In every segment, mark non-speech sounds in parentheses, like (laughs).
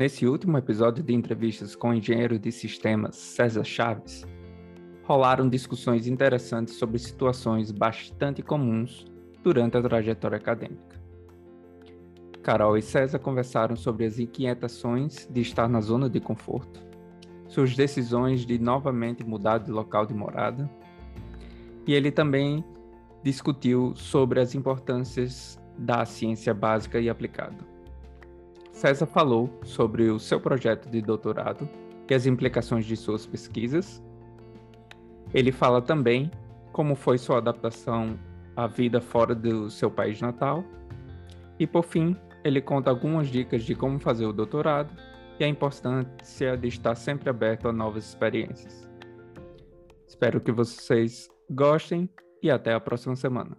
Nesse último episódio de entrevistas com o engenheiro de sistemas César Chaves, rolaram discussões interessantes sobre situações bastante comuns durante a trajetória acadêmica. Carol e César conversaram sobre as inquietações de estar na zona de conforto, suas decisões de novamente mudar de local de morada, e ele também discutiu sobre as importâncias da ciência básica e aplicada. César falou sobre o seu projeto de doutorado e as implicações de suas pesquisas. Ele fala também como foi sua adaptação à vida fora do seu país natal. E por fim, ele conta algumas dicas de como fazer o doutorado e a importância de estar sempre aberto a novas experiências. Espero que vocês gostem e até a próxima semana.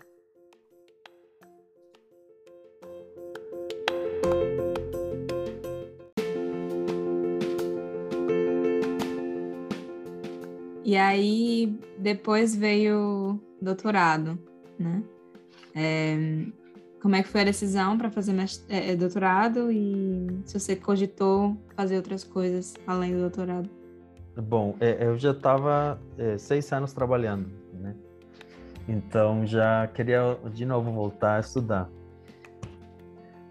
E aí depois veio doutorado, né? É, como é que foi a decisão para fazer é, é, doutorado e se você cogitou fazer outras coisas além do doutorado? Bom, é, eu já estava é, seis anos trabalhando, né? Então já queria de novo voltar a estudar.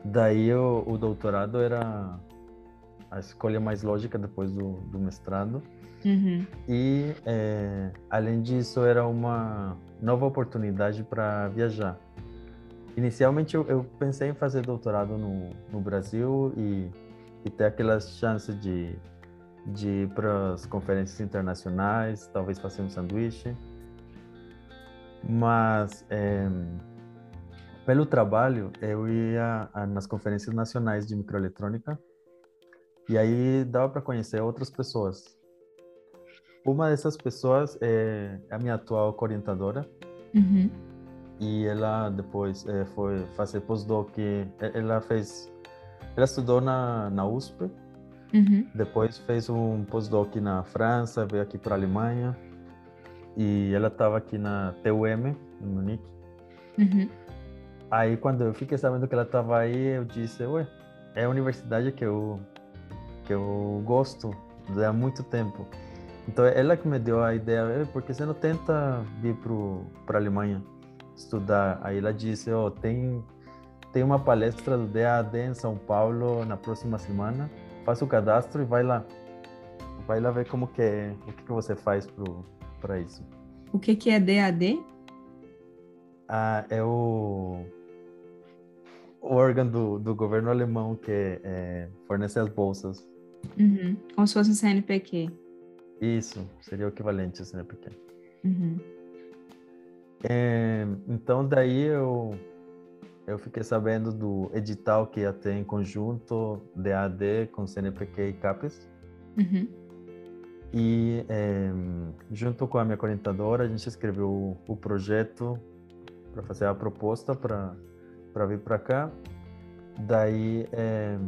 Daí o, o doutorado era a escolha mais lógica depois do, do mestrado. Uhum. E, é, além disso, era uma nova oportunidade para viajar. Inicialmente, eu, eu, pensei em fazer doutorado no, no Brasil e, e ter aquelas chances de, de ir para as conferências internacionais, talvez fazer um sanduíche. Mas, é, pelo trabalho, eu ia nas conferências nacionais de microeletrônica e aí dava para conhecer outras pessoas uma dessas pessoas é a minha atual orientadora. Uhum. E ela depois é, foi fazer pós-doc. Ela fez. Ela estudou na, na USP. Uhum. Depois fez um pós-doc na França, veio aqui para a Alemanha. E ela estava aqui na TUM, em Munique. Uhum. Aí, quando eu fiquei sabendo que ela estava aí, eu disse: Ué, é a universidade que eu, que eu gosto há muito tempo. Então ela que me deu a ideia, porque você não tenta vir para a Alemanha estudar? Aí ela disse, oh, tem tem uma palestra do DAD em São Paulo na próxima semana. Faça o cadastro e vai lá. Vai lá ver como que é, o que, que você faz para isso. O que, que é DAD? Ah, é o, o órgão do, do governo alemão que é, fornece as bolsas. Uhum. Como se fosse um CNPq. Isso, seria o equivalente assim, né? Porque... Uhum. É, então, daí eu, eu fiquei sabendo do edital que ia ter em conjunto DAD com CNPq e CAPES. Uhum. E é, junto com a minha orientadora, a gente escreveu o, o projeto para fazer a proposta para vir para cá. Daí é,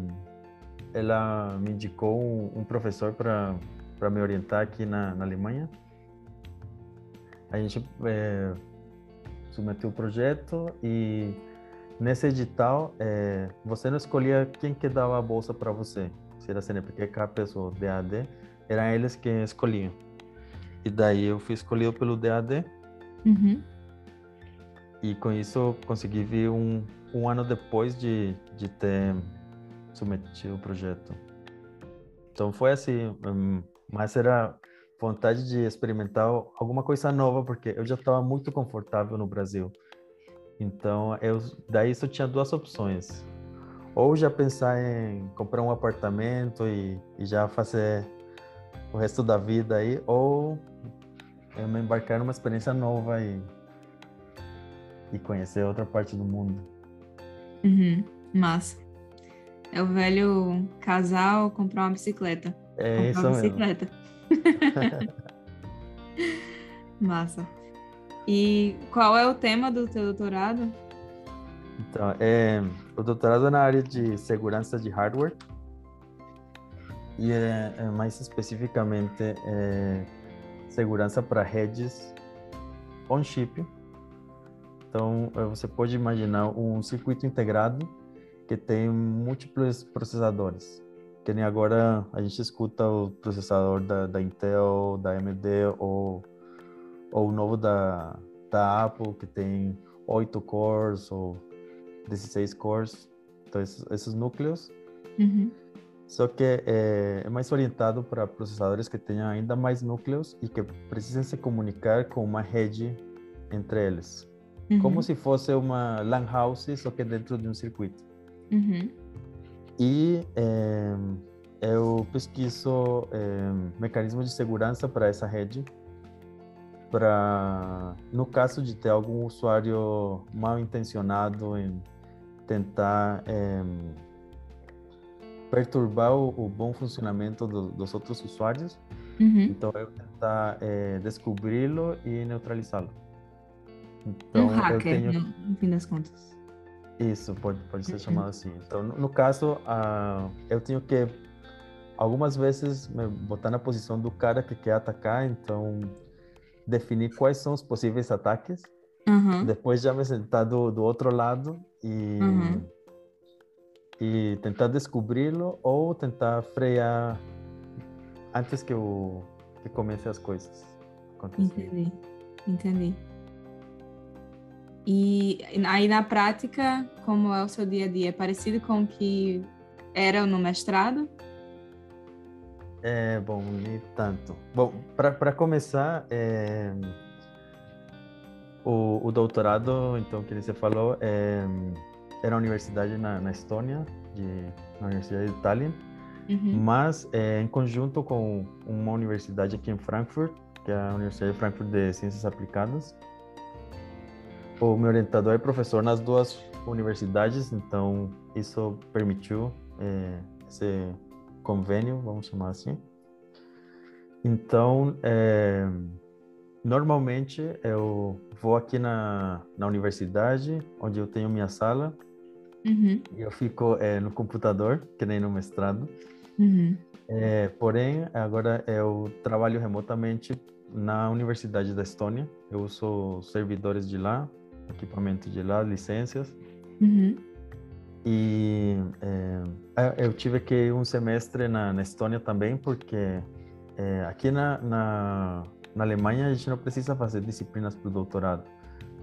ela me indicou um, um professor para para me orientar aqui na, na Alemanha. A gente é, submeteu o projeto e nesse edital é, você não escolhia quem que dava a bolsa para você, se era CNPq, CAPES ou DAD, eram eles que escolhiam. E daí eu fui escolhido pelo DAD. Uhum. E com isso consegui vir um, um ano depois de, de ter submetido o projeto. Então foi assim, um, mas era vontade de experimentar alguma coisa nova, porque eu já estava muito confortável no Brasil. Então, eu daí só tinha duas opções. Ou já pensar em comprar um apartamento e, e já fazer o resto da vida aí, ou eu me embarcar numa experiência nova e, e conhecer outra parte do mundo. Uhum, massa. É o velho casal comprar uma bicicleta. É isso mesmo. bicicleta. (laughs) Massa. E qual é o tema do teu doutorado? Então, é, o doutorado é na área de segurança de hardware e é, é mais especificamente é, segurança para redes on-chip. Então, é, você pode imaginar um circuito integrado que tem múltiplos processadores. Que nem agora a gente escuta o processador da, da Intel, da AMD ou, ou o novo da, da Apple, que tem 8 cores ou 16 cores. Então, esses, esses núcleos. Uhum. Só que é, é, mais orientado para processadores que tenham ainda mais núcleos e que precisem se comunicar com uma rede entre eles. Uhum. Como se fosse uma LAN house, só que dentro de um circuito. Uhum. E é, eu pesquiso é, mecanismos de segurança para essa rede, para no caso de ter algum usuário mal intencionado em tentar é, perturbar o, o, bom funcionamento do, dos outros usuários, uhum. então eu tentar é, descobri-lo e neutralizá-lo. Então, um hacker, tenho... no fim das contas. Isso, pode, pode ser chamado assim. Então, no, no caso, uh, eu tenho que, algumas vezes, me botar na posição do cara que quer atacar, então, definir quais são os possíveis ataques. Uhum. Depois já me sentar do, do outro lado e, uhum. e tentar descobri-lo ou tentar frear antes que, eu, que comece as coisas. Entendi, entendi. E aí na prática, como é o seu dia a dia? É parecido com o que era no mestrado? É, bom, nem tanto. Bom, para começar, é, o, o, doutorado, então, que você falou, é, era a universidade na, na Estônia, de, na Universidade de Tallinn, uhum. mas é, em conjunto com uma universidade aqui em Frankfurt, que é a Universidade de Frankfurt de Ciências Aplicadas, o meu orientador é professor nas duas universidades, então isso permitiu é, esse convênio, vamos chamar assim. Então, é, normalmente eu vou aqui na, na universidade, onde eu tenho minha sala, uhum. e eu fico é, no computador, que nem no mestrado. Uhum. É, porém, agora eu trabalho remotamente na Universidade da Estônia. Eu uso servidores de lá equipamento de lá, licenças. Uhum. E é, eu tive que um semestre na, na Estônia também, porque é, aqui na, na, na, Alemanha a gente não precisa fazer disciplinas para o doutorado,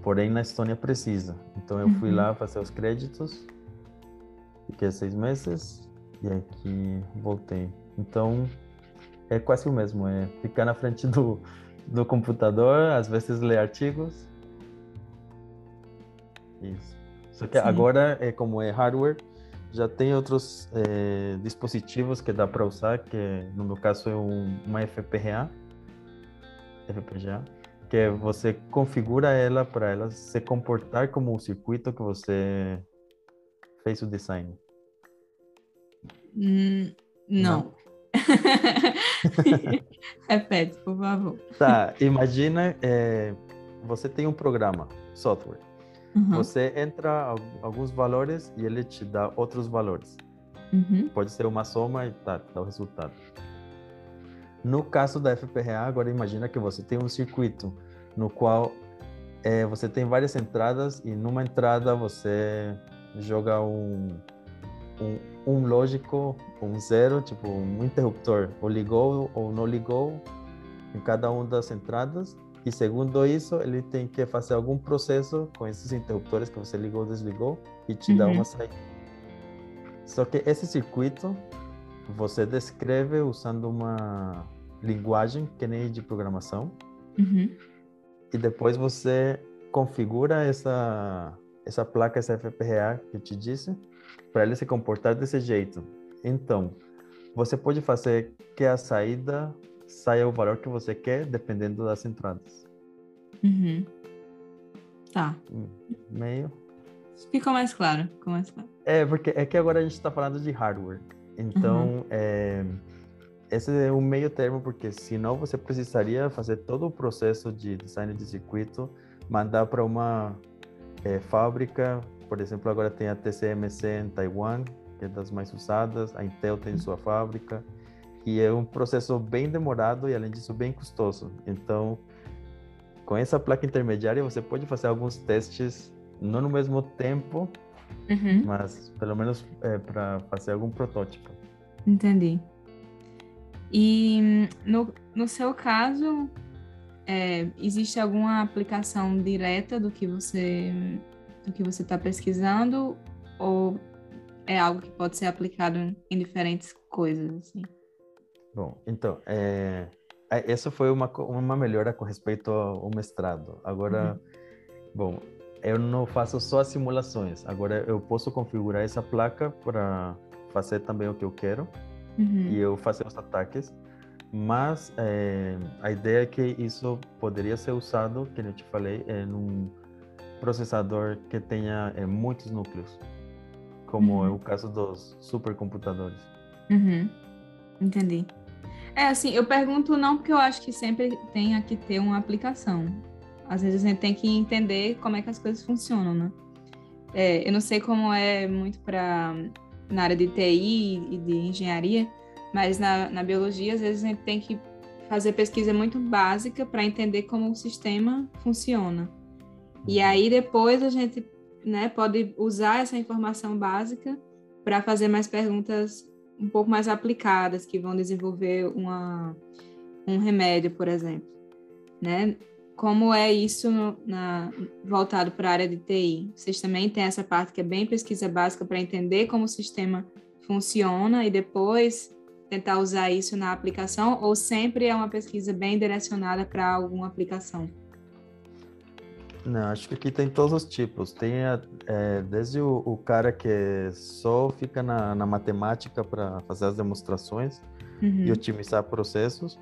porém na Estônia precisa. Então eu fui uhum. lá fazer os créditos, fiquei seis meses e aqui voltei. Então é quase o mesmo, é ficar na frente do, do computador, às vezes ler artigos isso. Só que Sim. agora, é, como é hardware, já tem outros é, dispositivos que dá para usar, que no meu caso é um, uma FPGA, FPGA, que você configura ela para ela se comportar como o circuito que você fez o design. Hum, não. não. (laughs) Repete, por favor. Tá, imagina, é, você tem um programa, software. Uhum. Você entra alguns valores e ele te dá outros valores. Uhum. Pode ser uma soma e tá, dá o resultado. No caso da FPGA, agora imagina que você tem um circuito no qual é, você tem várias entradas e numa entrada você joga um, um, um lógico, um zero, tipo um interruptor, ou ligou ou não ligou em cada uma das entradas e segundo isso, ele tem que fazer algum processo com esses interruptores que você ligou ou desligou e te uhum. dá uma saída. Só que esse circuito você descreve usando uma linguagem que nem de programação. Uhum. E depois você configura essa essa placa, essa FPGA que eu te disse, para ele se comportar desse jeito. Então, você pode fazer que a saída saia o valor que você quer, dependendo das entradas. Uhum. Tá. Meio. Ficou mais claro. Ficou mais claro. É, porque é que agora a gente está falando de hardware. Então, uhum. é, esse é o meio termo, porque senão você precisaria fazer todo o processo de design de circuito, mandar para uma é, fábrica. Por exemplo, agora tem a TCMC em Taiwan, que é das mais usadas. A Intel tem sua fábrica e é um processo bem demorado e além disso bem custoso. Então, com essa placa intermediária você pode fazer alguns testes não no mesmo tempo, uhum. mas pelo menos é, para fazer algum protótipo. Entendi. E no, no seu caso, é, existe alguma aplicação direta do que você do que você está pesquisando ou é algo que pode ser aplicado em diferentes coisas assim? Bom, então é, é essa foi uma uma melhora com respeito ao mestrado. Agora, uhum. bom, eu não faço só as simulações. Agora eu posso configurar essa placa para fazer também o que eu quero uhum. e eu fazer os ataques. Mas é, a ideia é que isso poderia ser usado, que eu te falei, é num processador que tenha é, muitos núcleos, como uhum. é o caso dos supercomputadores. Uhum. Entendi. É assim, eu pergunto não porque eu acho que sempre tenha que ter uma aplicação. Às vezes a gente tem que entender como é que as coisas funcionam, né? É, eu não sei como é muito para na área de TI e de engenharia, mas na, na biologia às vezes a gente tem que fazer pesquisa muito básica para entender como o sistema funciona. E uhum. aí depois a gente né, pode usar essa informação básica para fazer mais perguntas um pouco mais aplicadas, que vão desenvolver uma, um remédio, por exemplo. Né? como é isso na, voltado para a área de TI? Vocês também têm essa parte que é bem pesquisa básica para entender como o sistema funciona e depois tentar usar isso na aplicação ou sempre é uma pesquisa bem direcionada para alguma aplicação? Não, acho que aqui tem todos os tipos. Tem é, desde o, o, cara que só fica na, na matemática para fazer as demonstrações uhum. e otimizar processos,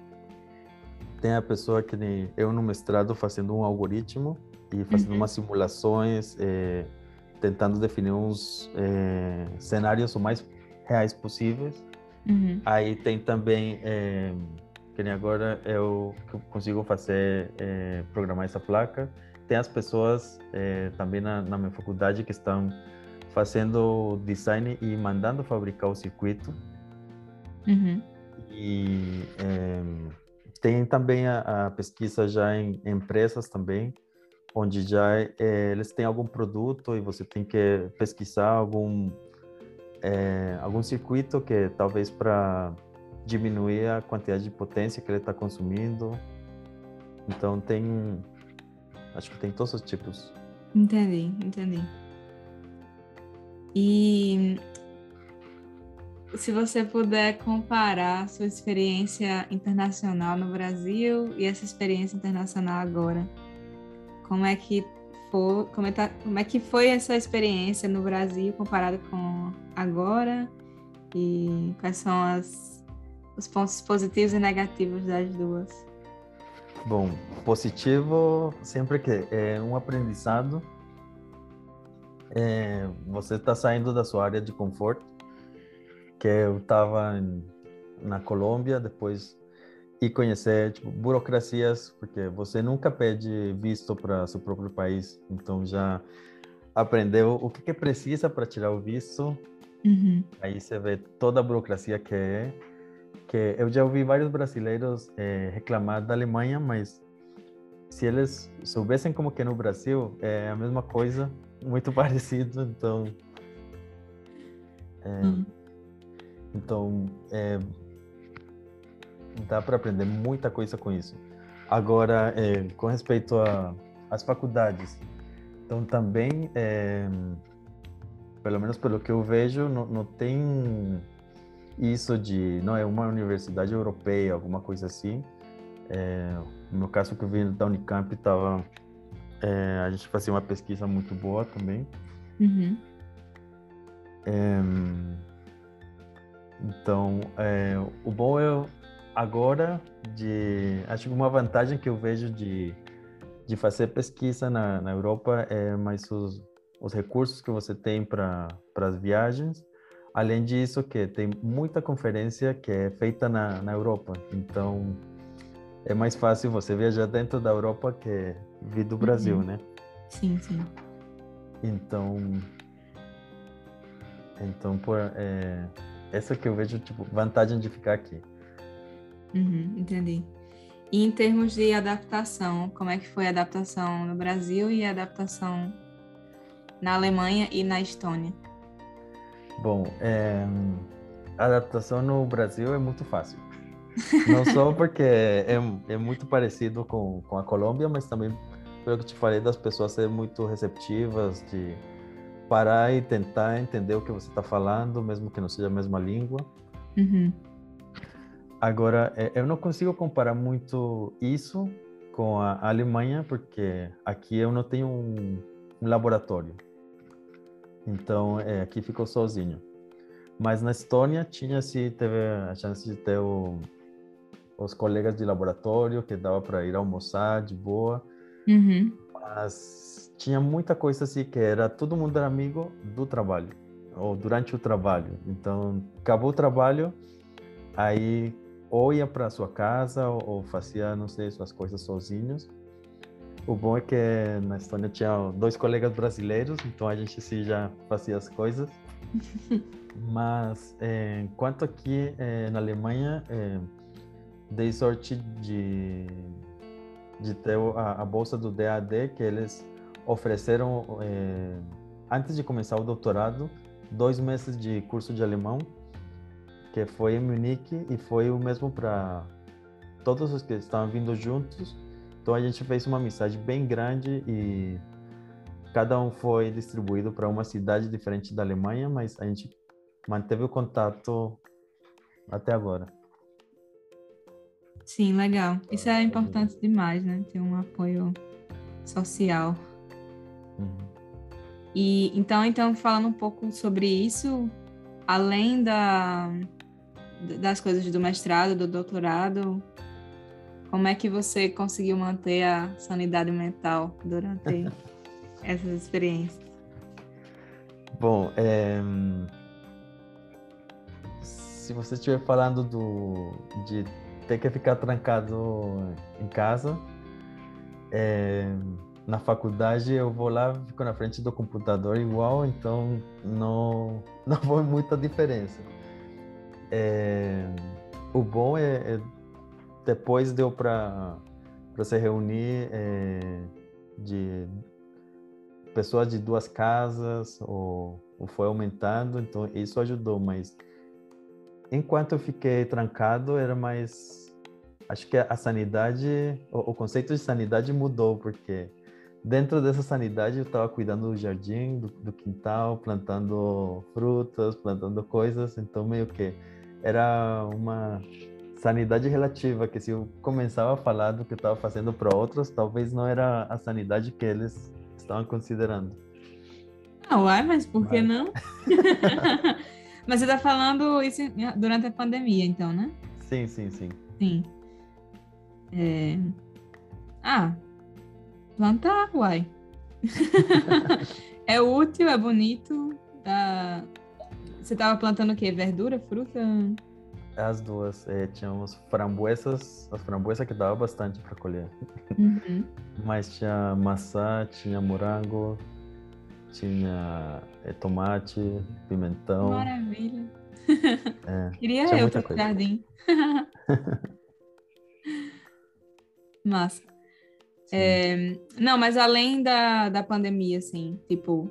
tem a pessoa que nem eu no mestrado fazendo um algoritmo e fazendo uhum. umas simulações, é, tentando definir uns é, cenários o mais reais possíveis. Uhum. Aí tem também, é, que nem agora eu consigo fazer, programar essa placa. Tem as pessoas também na, na minha faculdade que estão fazendo design e mandando fabricar o circuito. Uhum. E tem também a, a pesquisa já em, empresas também, onde já é, eles têm algum produto e você tem que pesquisar algum algum circuito que talvez para diminuir a quantidade de potência que ele está consumindo. Então tem, acho que tem todos os tipos. Entendi, entendi. E se você puder comparar sua experiência internacional no Brasil e essa experiência internacional agora, como é que foi, como é, tá, como é que foi essa experiência no Brasil comparada com agora e quais são as, os pontos positivos e negativos das duas? Bom, positivo sempre que é um aprendizado. É, você está saindo da sua área de conforto que eu estava na Colômbia, depois e conhecer tipo, burocracias, porque você nunca pede visto para seu próprio país, então já aprendeu o que, que precisa para tirar o visto. Uhum. Aí você vê toda a burocracia que é. Que eu já ouvi vários brasileiros é, reclamar da Alemanha, mas se eles soubessem como que é no Brasil, é a mesma coisa, muito (laughs) parecido, então. É, uhum. Então, é, dá para aprender muita coisa com isso. Agora, é, com respeito às faculdades, então também, é, pelo menos pelo que eu vejo, não, não, tem isso de, não é uma universidade europeia, alguma coisa assim. É, no meu caso que eu vim da Unicamp, tava, é, a gente fazia uma pesquisa muito boa também. Uhum. É, então, é, o bom é agora de acho que uma vantagem que eu vejo de de fazer pesquisa na, na Europa é mais os, os recursos que você tem para para as viagens. Além disso, que tem muita conferência que é feita na, na Europa. Então, é mais fácil você viajar dentro da Europa que vir do Brasil, uhum. né? Sim, sim. Então, então por, é, essa que eu vejo, tipo, vantagem de ficar aqui. Uhum, entendi. E em termos de adaptação, como é que foi a adaptação no Brasil e a adaptação na Alemanha e na Estônia? Bom, é, a adaptação no Brasil é muito fácil. Não só porque é, é muito parecido com, com a Colômbia, mas também pelo que te falei das pessoas serem muito receptivas, de parar e tentar entender o que você está falando, mesmo que não seja a mesma língua. Uhum. Agora, é, eu não consigo comparar muito isso com a Alemanha, porque aqui eu não tenho um, um laboratório. Então, é, aqui ficou sozinho. Mas na Estônia tinha se teve a chance de ter o, os colegas de laboratório que dava para ir almoçar de boa. Uhum. Mas tinha muita coisa assim que era todo mundo era amigo do trabalho ou durante o trabalho. Então acabou o trabalho, aí ou ia para sua casa ou, ou fazia não sei suas coisas sozinhos. O bom é que na Estônia tinha dois colegas brasileiros, então a gente assim, já fazia as coisas. (laughs) Mas é, enquanto aqui é, na Alemanha é, dei sorte de de ter a, a bolsa do DAD que eles ofereceram é, antes de começar o doutorado dois meses de curso de alemão que foi em Munique e foi o mesmo para todos os que estavam vindo juntos então a gente fez uma mensagem bem grande e cada um foi distribuído para uma cidade diferente da Alemanha mas a gente manteve o contato até agora Sim, legal. Isso é importante demais, né? Ter um apoio social. Uhum. E então, então falando um pouco sobre isso, além da, das coisas do mestrado, do doutorado, como é que você conseguiu manter a sanidade mental durante (laughs) essas experiências? Bom, é... se você estiver falando do, de ter que ficar trancado em casa. É, na faculdade eu vou lá, fico na frente do computador igual, então não (laughs) não foi muita diferença. É, o bom é, é, depois deu para se reunir é, de pessoas de duas casas ou, ou foi aumentando, então isso ajudou, mas enquanto eu fiquei trancado, era mais. Acho que a sanidade, o, o conceito de sanidade mudou, porque dentro dessa sanidade eu estava cuidando do jardim, do, do, quintal, plantando frutas, plantando coisas, então meio que era uma sanidade relativa, que se eu começava a falar do que eu estava fazendo para outros, talvez não era a sanidade que eles estavam considerando. Ah, uai, mas por que não? (laughs) Mas você tá falando isso durante a pandemia, então, né? Sim, sim, sim. Sim. É... Ah, plantar, uai. (laughs) é útil, é bonito. Tá... Você tava plantando o quê? Verdura, fruta? As duas. É, tínhamos framboesas, as framboesas que dava bastante para colher. Uhum. (laughs) Mas tinha maçã, tinha morango, tinha é, tomate, pimentão. Maravilha. É, (laughs) Queria eu ter jardim. (laughs) Massa. É, não, mas além da, da pandemia, assim, tipo,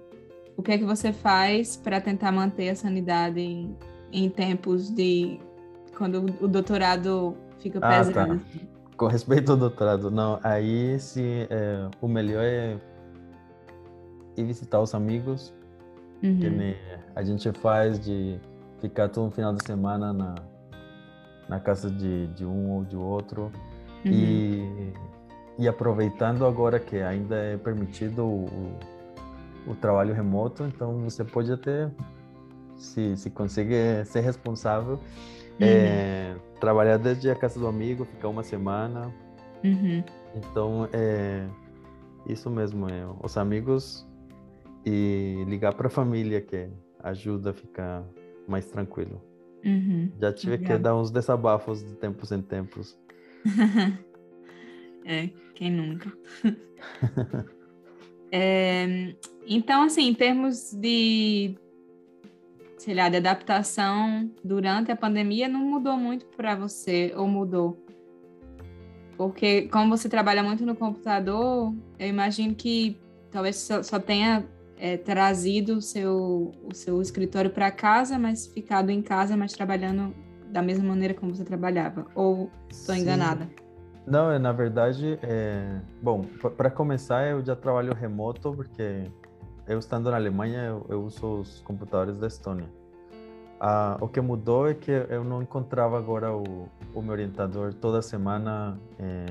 o que é que você faz para tentar manter a sanidade em, em, tempos de quando o doutorado fica ah, pesado? Tá. Com respeito ao doutorado, não, aí se é, o melhor é ir visitar os amigos, uhum. que a gente faz de ficar todo um final de semana na, na casa de, de um ou de outro uhum. e, e aproveitando agora que ainda é permitido o, o trabalho remoto, então você pode até, se, se conseguir ser responsável. É, trabalhar desde a casa do amigo, ficar uma semana. Uhum. Então, é isso mesmo. É, os amigos e ligar para a família que ajuda a ficar mais tranquilo. Uhum. Já tive que dar uns desabafos de tempos em tempos. (laughs) é, quem nunca? (laughs) é, então, assim, em termos de, sei lá, de adaptação durante a pandemia, não mudou muito para você, ou mudou? Porque como você trabalha muito no computador, eu imagino que talvez só, só tenha é, trazido o seu, o seu escritório para casa, mas ficado em casa, mas trabalhando da mesma maneira como você trabalhava? Ou estou enganada? Não, é, na verdade, é... bom, para começar, eu já trabalho remoto porque eu estando na Alemanha, eu, eu uso os computadores da Estônia. Ah, o que mudou é que eu não encontrava agora o, o meu orientador toda semana é,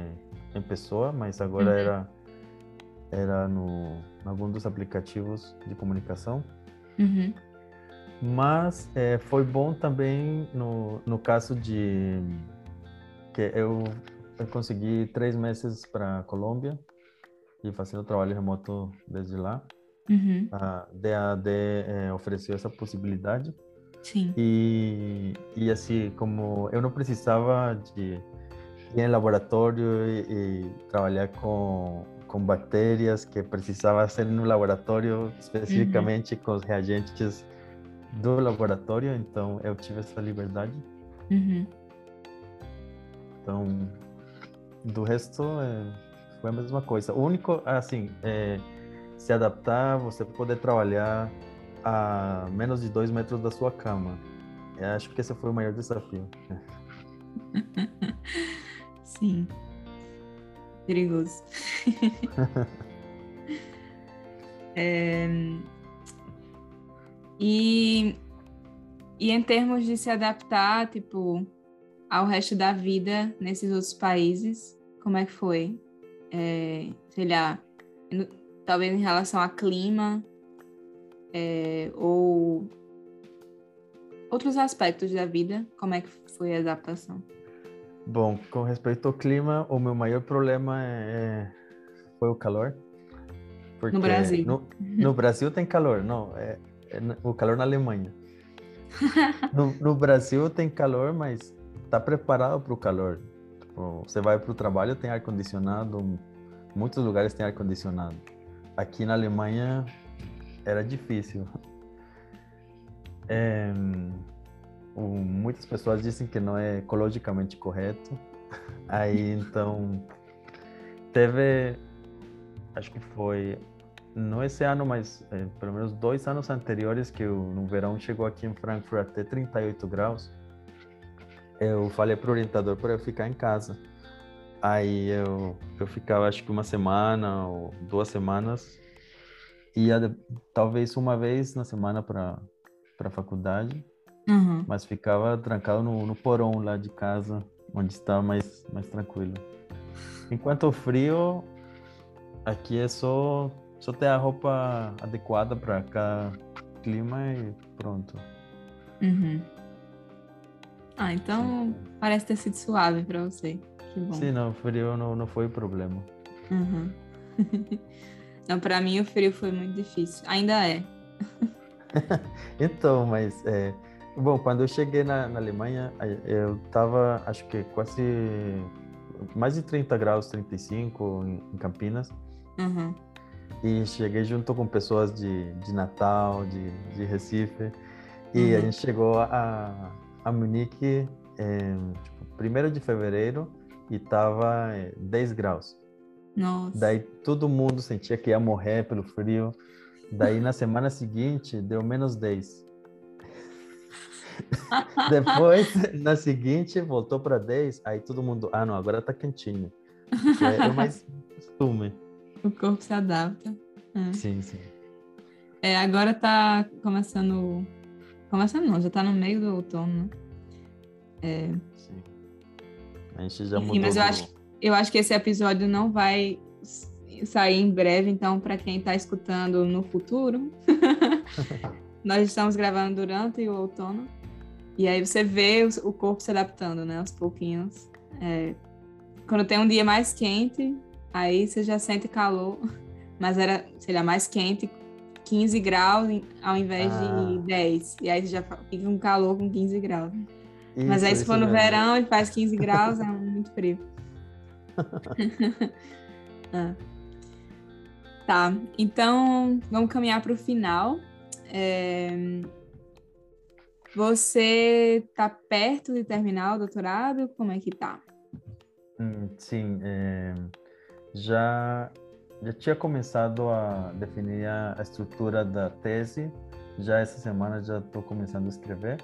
em pessoa, mas agora uhum. era era no em algum dos aplicativos de comunicação. Uhum. Mas é, foi bom também no, no caso de que eu, eu consegui três meses para Colômbia e fazendo trabalho remoto desde lá. Uhum. A DAD é, ofereceu essa possibilidade. Sim. E, e assim, como eu não precisava de ir em laboratório e, e trabalhar com, com bactérias, que precisava ser no laboratório especificamente uhum. com os reagentes do laboratório, então eu tive essa liberdade. Uhum. Então, do resto, é, foi a mesma coisa. O único, assim, é se adaptar, você poder trabalhar a menos de dois metros da sua cama. Eu acho que esse foi o maior desafio. (laughs) Sim. Perigoso. (laughs) é... E, e em termos de se adaptar, tipo, ao resto da vida nesses outros países, como é que foi? É, sei lá, talvez em relação a clima, é, ou outros aspectos da vida, como é que foi a adaptação? Bom, com respeito ao clima, o meu maior problema é, foi o calor. no Brasil. No, no, Brasil tem calor, não, é, é o calor na Alemanha. (laughs) no, no, Brasil tem calor, mas está preparado para o calor. Tipo, você vai para o trabalho, tem ar-condicionado, muitos lugares tem ar-condicionado. Aqui na Alemanha era difícil. É, muitas pessoas dizem que não é ecologicamente correto. Aí então teve, acho que foi não esse ano, mas é, pelo menos dois anos anteriores que eu, no verão chegou aqui em Frankfurt até 38 graus. Eu falei para o orientador para eu ficar em casa. Aí eu, eu ficava acho que uma semana ou duas semanas ia talvez uma vez na semana para para faculdade, uhum. mas ficava trancado no, no porão lá de casa, onde estava mais mais tranquilo. Enquanto o frio aqui é só só ter a roupa adequada para cada clima e pronto. Uhum. Ah, então Sim. parece ter sido suave para você. Que bom. Sim, não, o frio não, não foi o problema. Uhum. (laughs) Não, para mim o frio foi muito difícil. Ainda é. (laughs) então, mas é, bom, quando eu cheguei na, na, Alemanha, eu tava, acho que quase mais de 30 graus, 35 em, em Campinas. Uhum. E cheguei junto com pessoas de, de Natal, de, de Recife. E uhum. a gente chegou a, a Munique, é, tipo, 1 de fevereiro, e tava 10 graus. Nossa. Daí todo mundo sentia que ia morrer pelo frio. Daí na semana seguinte deu menos 10. (laughs) Depois, na seguinte, voltou para 10. Aí todo mundo, ah, não, agora tá quentinho. É, é mais (laughs) costume. O corpo se adapta. É. Sim, sim. É, agora tá começando. Começando não, já tá no meio do outono, né? É... Sim. A gente já mudou. mas eu acho eu acho que esse episódio não vai sair em breve, então, para quem está escutando no futuro, (laughs) nós estamos gravando durante o outono. E aí você vê o corpo se adaptando, né, aos pouquinhos. É, quando tem um dia mais quente, aí você já sente calor, (laughs) mas era, sei lá, mais quente, 15 graus ao invés ah. de 10. E aí você já fica com calor com 15 graus. Isso, mas aí se for no mesmo. verão e faz 15 graus, é muito frio. (laughs) ah. Tá, então vamos caminhar para o final. É... Você está perto de terminar o doutorado? Como é que tá? Hum, sim, é... já já tinha começado a definir a, a estrutura da tese. Já essa semana já estou começando a escrever.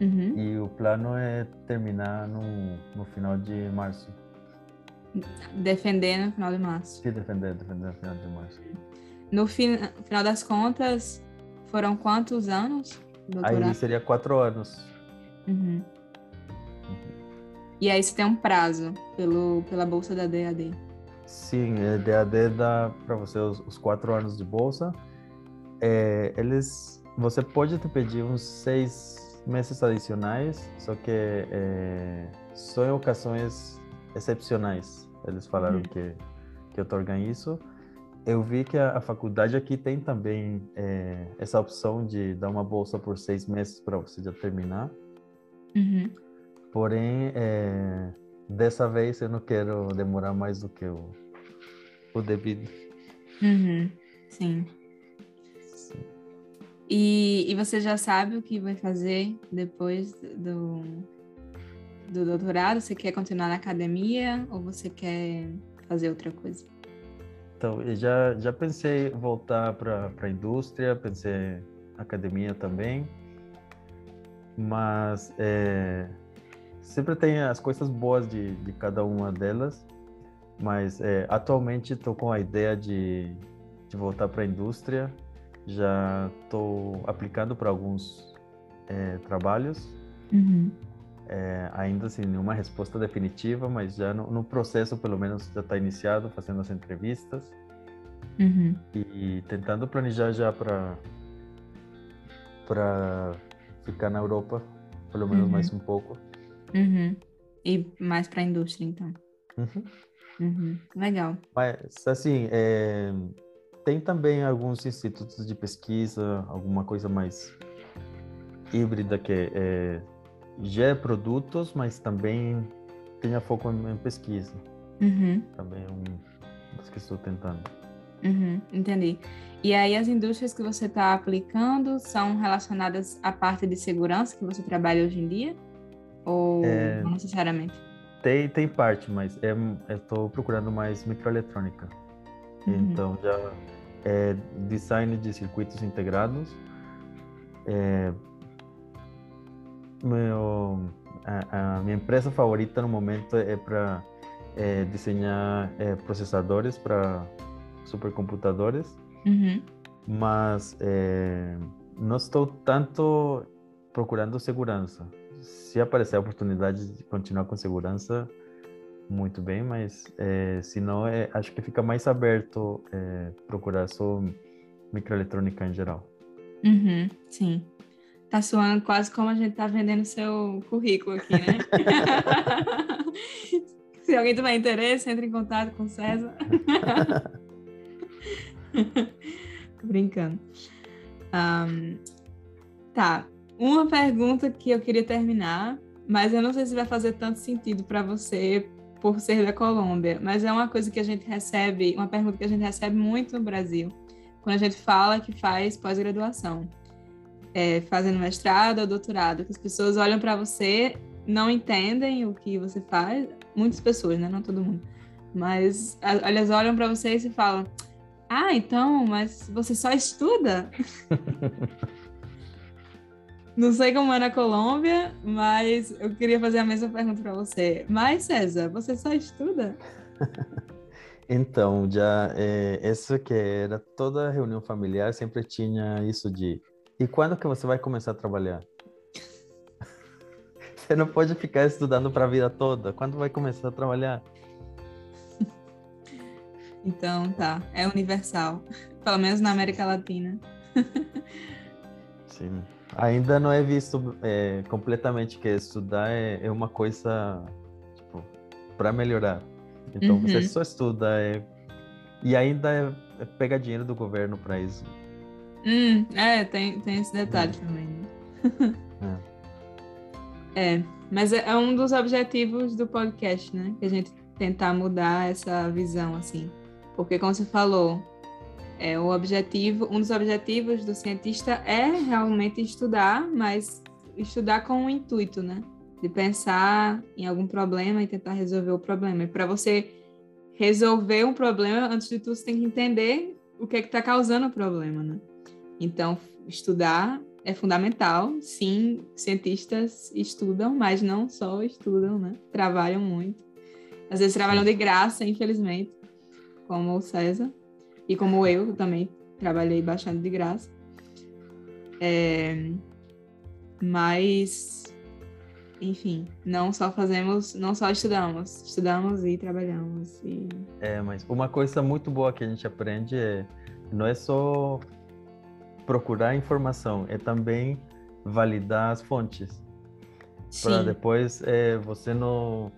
Uhum. E o plano é terminar no, no final de março. Defender no final de março. Se defender, defender no final de março. No fin final das contas, foram quantos anos? Doutorado? Aí seria quatro anos. Uhum. E aí você tem um prazo pelo, pela bolsa da DAD. Sim, é, DAD dá para você os, os, quatro anos de bolsa. É, eles, você pode te pedir uns seis meses adicionais, só que é, só em ocasiões excepcionais. Eles falaram Uhum. que que otorgam isso. Eu vi que a, a faculdade aqui tem também é, essa opção de dar uma bolsa por seis meses para você já terminar. Uhum. Porém, é, dessa vez eu não quero demorar mais do que o, o devido. Uhum. Sim. Sim. E, e você já sabe o que vai fazer depois do, do doutorado? Você quer continuar na academia ou você quer fazer outra coisa? Então, eu já, já pensei em voltar para a indústria, pensei academia também, mas é, sempre tem as coisas boas de, de cada uma delas, mas é, atualmente estou com a ideia de, de voltar para a indústria, já estou aplicando para alguns é, trabalhos, Uhum. é, ainda sem nenhuma resposta definitiva, mas já no, no processo pelo menos já está iniciado, fazendo as entrevistas Uhum. e tentando planejar já para para ficar na Europa, pelo menos Uhum. mais um pouco. Uhum. E mais para a indústria, então. Uhum. Uhum. Legal. Mas assim, é, tem também alguns institutos de pesquisa, alguma coisa mais híbrida que é, gera produtos, mas também tenha foco em, em pesquisa. Uhum. Também é um das que estou tentando. Uhum. Entendi. E aí as indústrias que você está aplicando são relacionadas à parte de segurança que você trabalha hoje em dia? Ou É. não necessariamente? Tem, tem parte, mas é, estou procurando mais microeletrônica. Uhum. Então já é design de circuitos integrados. É, meu, a, a minha empresa favorita no momento é para desenhar é, processadores para supercomputadores, Uhum. mas é, não estou tanto procurando segurança. Se aparecer a oportunidade de continuar com segurança, muito bem, mas é, se não, é, acho que fica mais aberto é, procurar só microeletrônica em geral. Uhum. Sim. Tá soando quase como a gente tá vendendo seu currículo aqui, né? (laughs) Se alguém tiver interesse, entre em contato com o César. (laughs) Tô brincando. Ahn, tá. Uma pergunta que eu queria terminar, mas eu não sei se vai fazer tanto sentido para você por ser da Colômbia, mas é uma coisa que a gente recebe, uma pergunta que a gente recebe muito no Brasil, quando a gente fala que faz pós-graduação, é, fazendo mestrado ou doutorado, que as pessoas olham para você, não entendem o que você faz, muitas pessoas, né? Não todo mundo, mas elas olham para você e se falam: Ah, então, mas você só estuda? (laughs) Não sei como é na Colômbia, mas eu queria fazer a mesma pergunta para você. Mas, César, você só estuda? (laughs) Então, já é, isso que era toda reunião familiar sempre tinha isso de e quando que você vai começar a trabalhar? (laughs) Você não pode ficar estudando para a vida toda. Quando vai começar a trabalhar? (laughs) Então, tá. É universal. Pelo menos na América Latina. Sim. Ainda não é visto é, completamente que estudar é, é uma coisa tipo para melhorar. Então Uhum. você só estuda é, e ainda é, é pegar dinheiro do governo para isso. Hum, é, tem, tem esse detalhe também. né? (laughs) É, mas é é um dos objetivos do podcast, né? Que a gente tentar mudar essa visão, assim. Porque, como você falou, é o objetivo, um dos objetivos do cientista é realmente estudar, mas estudar com o intuito, né? De pensar em algum problema e tentar resolver o problema. E para você resolver um problema, antes de tudo, você tem que entender o que é que está causando o problema, né? Então, estudar é fundamental. Sim, cientistas estudam, mas não só estudam, né? Trabalham muito. Às vezes trabalham de graça, infelizmente, como o César e como eu também trabalhei bastante de graça. É... Mas, enfim, não só fazemos, não só estudamos, estudamos e trabalhamos. E... É, mas uma coisa muito boa que a gente aprende é não é só procurar informação, é também validar as fontes. Para depois é, você não,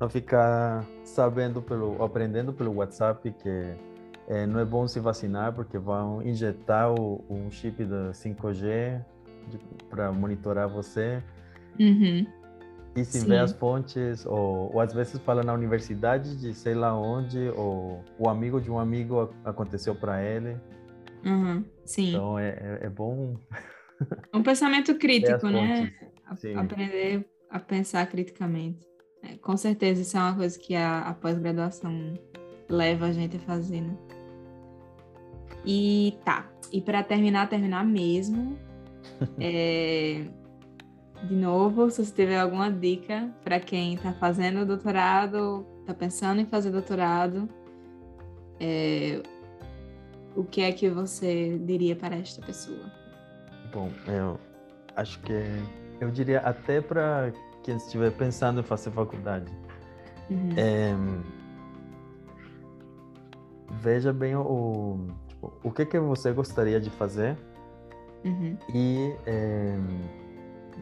não ficar sabendo pelo, aprendendo pelo WhatsApp que é, não é bom se vacinar porque vão injetar o, um chip da 5G para monitorar você. Uhum. E se Sim. vê as fontes, ou, ou às vezes fala na universidade de sei lá onde, ou o amigo de um amigo aconteceu para ele. Uhum, sim. Então é, é, é bom. Um pensamento crítico, né? Aprender a pensar criticamente. É, com certeza isso é uma coisa que a, a pós-graduação leva a gente a fazer, né? E tá. E para terminar, terminar mesmo. (laughs) é, de novo, se você tiver alguma dica para quem está fazendo doutorado, está pensando em fazer doutorado, é, o que é que você diria para esta pessoa? Bom, eu acho que eu diria até para quem estiver pensando em fazer faculdade. Uhum. É, veja bem o, tipo, o que que você gostaria de fazer uhum. e é,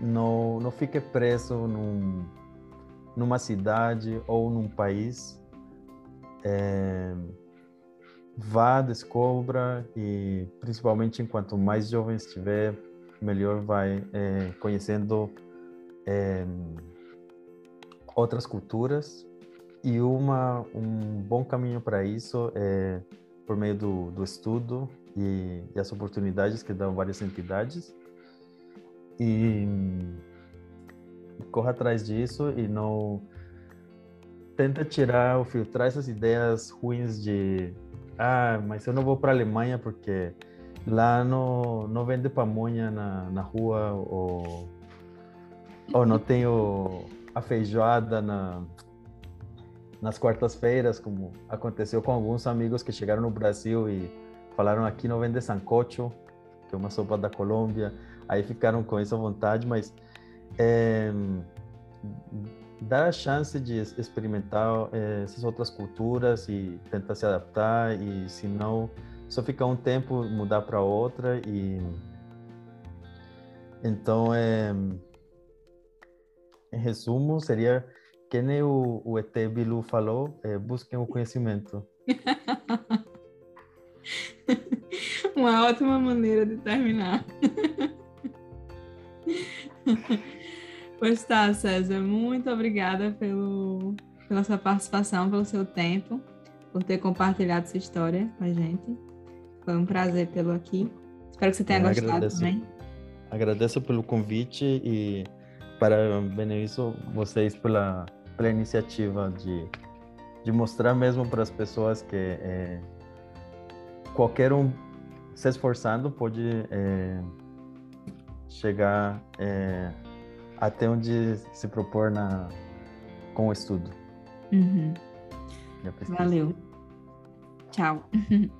não, não fique preso num, numa cidade ou num país. É, vá, descubra e principalmente enquanto mais jovem estiver, melhor vai é, conhecendo outras culturas e uma um bom caminho para isso é por meio do, do estudo e, e, as oportunidades que dão várias entidades. E corra atrás disso e não tenta tirar ou filtrar essas ideias ruins de ah, mas eu não vou para a Alemanha porque lá não, não vende pamonha na, na rua ou, ou não tenho a feijoada na, nas quartas-feiras, como aconteceu com alguns amigos que chegaram no Brasil e falaram aqui não vende sancocho, que é uma sopa da Colômbia, aí ficaram com essa vontade, mas é, dar a chance de experimentar eh, essas outras culturas e tentar se adaptar e se não só ficar um tempo mudar para outra e então é em resumo seria que nem o, o ET Bilu falou é, busquem o conhecimento (laughs) uma ótima maneira de terminar (laughs) Pois tá, César, muito obrigada pelo, pela sua participação, pelo seu tempo, por ter compartilhado sua história com a gente. Foi um prazer tê-lo aqui. Espero que você tenha Eu gostado agradeço. também. Agradeço pelo convite e parabenizo vocês pela, pela iniciativa de, de mostrar mesmo para as pessoas que é, qualquer um se esforçando pode é, chegar é, até onde se propor na, com o estudo. Uhum. Valeu. Tchau. (laughs)